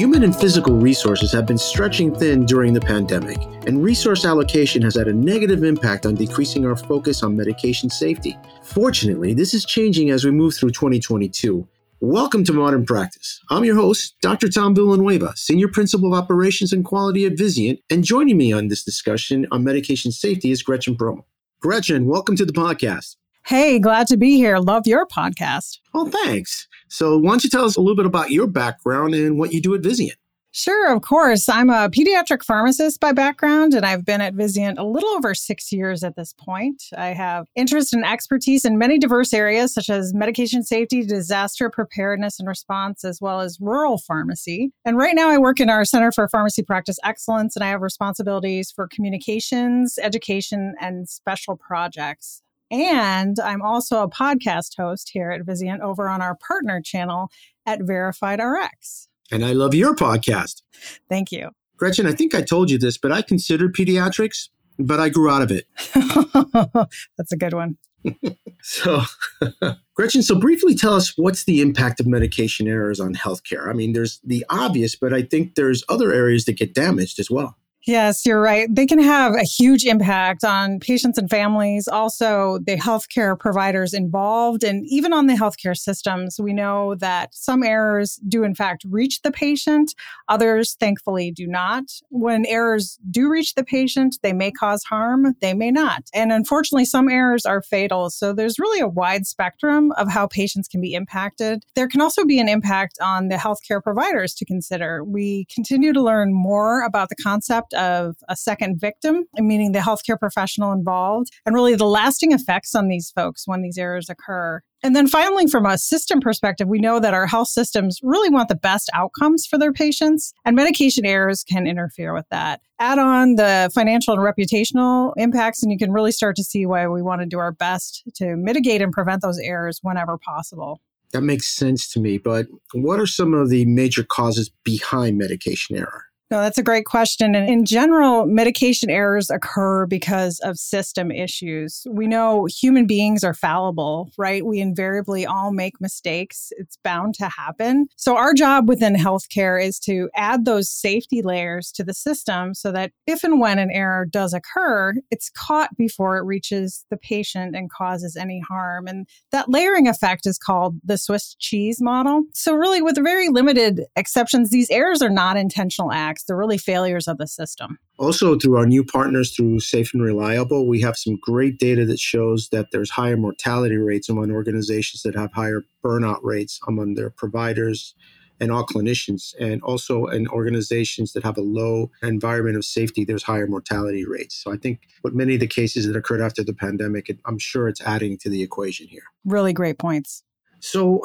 Human and physical resources have been stretching thin during the pandemic, and resource allocation has had a negative impact on decreasing our focus on medication safety. Fortunately, this is changing as we move through 2022. Welcome to Modern Practice. I'm your host, Dr. Tom Villanueva, Senior Principal of Operations and Quality at Vizient, and joining me on this discussion on medication safety is Gretchen Brummel. Gretchen, welcome to the podcast. Hey, glad to be here. Love your podcast. Oh, thanks. So, why don't you tell us a little bit about your background and what you do at Vizient? Sure, of course. I'm a pediatric pharmacist by background, and I've been at Vizient a little over six years at this point. I have interest and expertise in many diverse areas, such as medication safety, disaster preparedness and response, as well as rural pharmacy. And right now, I work in our Center for Pharmacy Practice Excellence, and I have responsibilities for communications, education, and special projects. And I'm also a podcast host here at Vizient over on our partner channel at Verified RX. And I love your podcast. Thank you. Gretchen, I think I told you this, but I considered pediatrics, but I grew out of it. That's a good one. so, Gretchen, so briefly tell us what's the impact of medication errors on healthcare? I mean, there's the obvious, but I think there's other areas that get damaged as well. Yes, you're right. They can have a huge impact on patients and families, also the healthcare providers involved, and even on the healthcare systems. We know that some errors do, in fact, reach the patient, others, thankfully, do not. When errors do reach the patient, they may cause harm, they may not. And unfortunately, some errors are fatal. So there's really a wide spectrum of how patients can be impacted. There can also be an impact on the healthcare providers to consider. We continue to learn more about the concept of a second victim, meaning the healthcare professional involved, and really the lasting effects on these folks when these errors occur. And then finally, from a system perspective, we know that our health systems really want the best outcomes for their patients, and medication errors can interfere with that. Add on the financial and reputational impacts, and you can really start to see why we want to do our best to mitigate and prevent those errors whenever possible. That makes sense to me, but what are some of the major causes behind medication error? No, that's a great question. And in general, medication errors occur because of system issues. We know human beings are fallible, right? We invariably all make mistakes. It's bound to happen. So, our job within healthcare is to add those safety layers to the system so that if and when an error does occur, it's caught before it reaches the patient and causes any harm. And that layering effect is called the Swiss cheese model. So, really, with very limited exceptions, these errors are not intentional acts they're really failures of the system. Also, through our new partners through Safe and Reliable, we have some great data that shows that there's higher mortality rates among organizations that have higher burnout rates among their providers and all clinicians. And also in organizations that have a low environment of safety, there's higher mortality rates. So I think with many of the cases that occurred after the pandemic, I'm sure it's adding to the equation here. Really great points. So,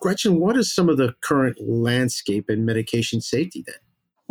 Gretchen, what is some of the current landscape in medication safety then?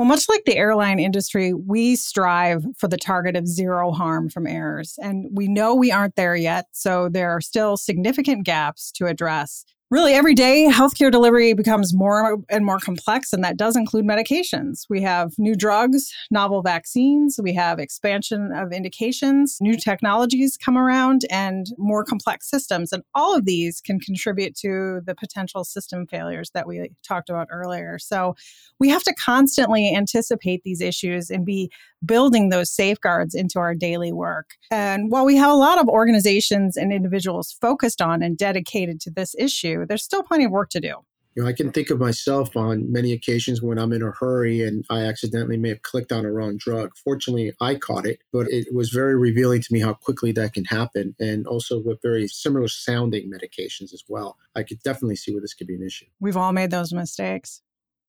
Well, much like the airline industry, we strive for the target of zero harm from errors. And we know we aren't there yet. So there are still significant gaps to address really every day healthcare delivery becomes more and more complex and that does include medications. We have new drugs novel vaccines. We have expansion of indications. New technologies come around and more complex systems. And all of these can contribute to the potential system failures that we talked about earlier. So we have to constantly anticipate these issues and be building those safeguards into our daily work. And while we have a lot of organizations and individuals focused on and dedicated to this issue there's still plenty of work to do. You know, I can think of myself on many occasions when I'm in a hurry and I accidentally may have clicked on a wrong drug. Fortunately, I caught it, but it was very revealing to me how quickly that can happen. And also with very similar sounding medications as well. I could definitely see where this could be an issue. We've all made those mistakes.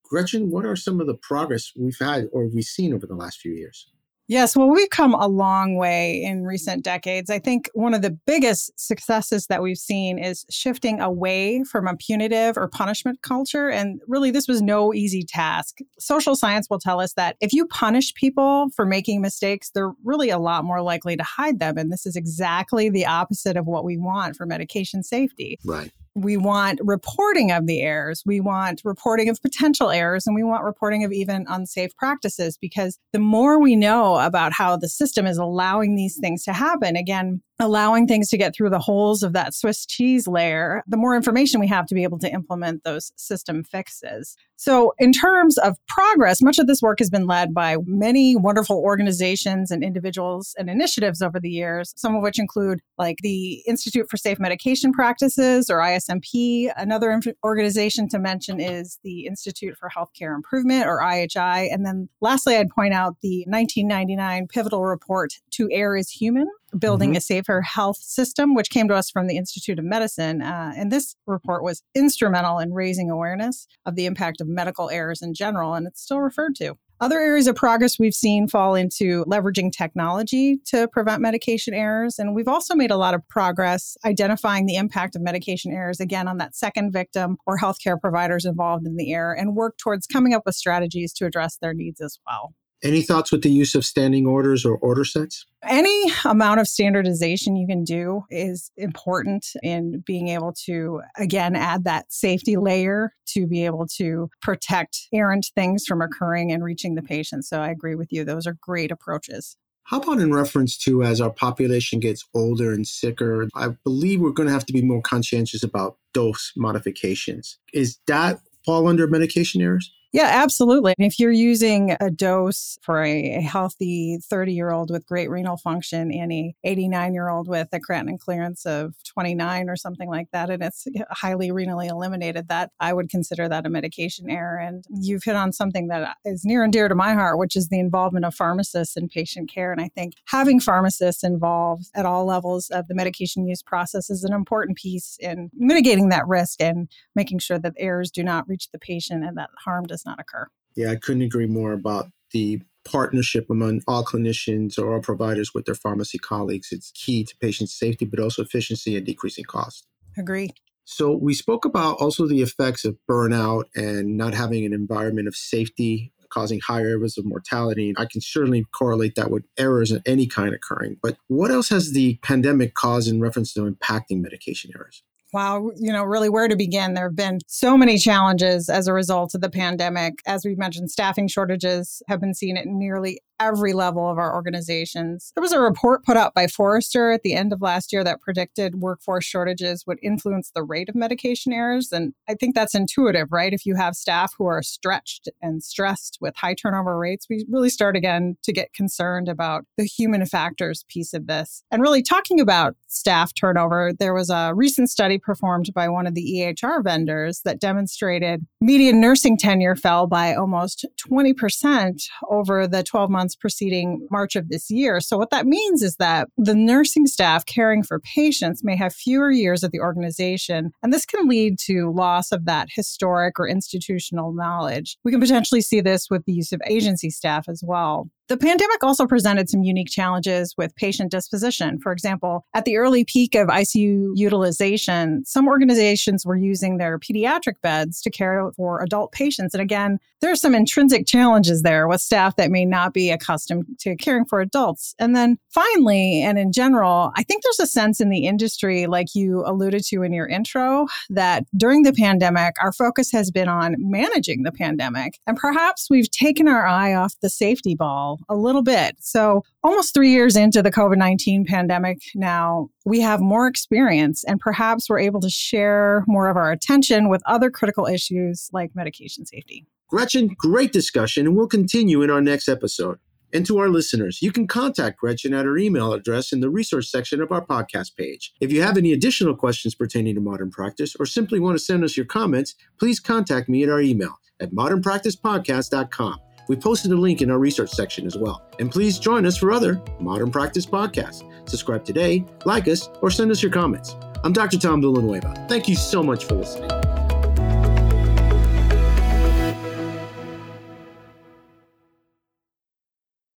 Gretchen, what are some of the progress we've had or we've seen over the last few years? Yes, well, we've come a long way in recent decades. I think one of the biggest successes that we've seen is shifting away from a punitive or punishment culture. And really, this was no easy task. Social science will tell us that if you punish people for making mistakes, they're really a lot more likely to hide them. And this is exactly the opposite of what we want for medication safety. Right. We want reporting of the errors. We want reporting of potential errors and we want reporting of even unsafe practices because the more we know about how the system is allowing these things to happen, again, allowing things to get through the holes of that Swiss cheese layer, the more information we have to be able to implement those system fixes. So, in terms of progress, much of this work has been led by many wonderful organizations and individuals and initiatives over the years, some of which include like the Institute for Safe Medication Practices or ISMP. Another organization to mention is the Institute for Healthcare Improvement or IHI. And then lastly, I'd point out the 1999 pivotal report, To Err is Human, building mm-hmm. a safer health system, which came to us from the Institute of Medicine. Uh, and this report was instrumental in raising awareness of the impact of medical errors in general, and it's still referred to. Other areas of progress we've seen fall into leveraging technology to prevent medication errors. And we've also made a lot of progress identifying the impact of medication errors, again, on that second victim or healthcare providers involved in the error, and work towards coming up with strategies to address their needs as well. Any thoughts with the use of standing orders or order sets? Any amount of standardization you can do is important in being able to, again, add that safety layer to be able to protect errant things from occurring and reaching the patient. So I agree with you. Those are great approaches. How about in reference to as our population gets older and sicker? I believe we're going to have to be more conscientious about dose modifications. Is that fall under medication errors? Yeah, absolutely. If you're using a dose for a, healthy 30 year old with great renal function and a 89 year old with a creatinine clearance of 29 or something like that, and it's highly renally eliminated, that I would consider that a medication error. And you've hit on something that uh, is near and dear to my heart, which is the involvement of pharmacists in patient care. And I think having pharmacists involved at all levels of the medication use process is an important piece in mitigating that risk and making sure that errors do not reach the patient and that harm does not occur. Yeah, I couldn't agree more about the partnership among all clinicians or all providers with their pharmacy colleagues. It's key to patient safety, but also efficiency and decreasing cost. Agree. So we spoke about also the effects of burnout and not having an environment of safety causing higher levels of mortality. I can certainly correlate that with errors of any kind occurring. But what else has the pandemic caused in reference to impacting medication errors? Wow, you know, really where to begin. There have been so many challenges as a result of the pandemic. As we've mentioned, staffing shortages have been seen at nearly every level of our organizations. There was a report put out by Forrester at the end of last year that predicted workforce shortages would influence the rate of medication errors. And I think that's intuitive, right? If you have staff who are stretched and stressed with high turnover rates, we really start again to get concerned about the human factors piece of this. And really talking about staff turnover, there was a recent study performed by one of the EHR vendors that demonstrated median nursing tenure fell by almost 20% over the 12 months months preceding March of this year. So, what that means is that the nursing staff caring for patients may have fewer years at the organization, and this can lead to loss of that historic or institutional knowledge. We can potentially see this with the use of agency staff as well. The pandemic also presented some unique challenges with patient disposition. For example, at the early peak of ICU utilization, some organizations were using their pediatric beds to care for adult patients. And again, there are some intrinsic challenges there with staff that may not be accustomed to caring for adults. And then finally, and in general, I think there's a sense in the industry, like you alluded to in your intro, that during the pandemic, our focus has been on managing the pandemic. And perhaps we've taken our eye off the safety ball a little bit. So, almost three years into the COVID 19 pandemic now, we have more experience and perhaps we're able to share more of our attention with other critical issues like medication safety. Gretchen, great discussion, and we'll continue in our next episode. And to our listeners, you can contact Gretchen at her email address in the resource section of our podcast page. If you have any additional questions pertaining to modern practice or simply want to send us your comments, please contact me at our email at modernpracticepodcast.com. We posted a link in our research section as well. And please join us for other Modern Practice podcasts. Subscribe today, like us, or send us your comments. I'm Dr. Tom Villanueva. Thank you so much for listening.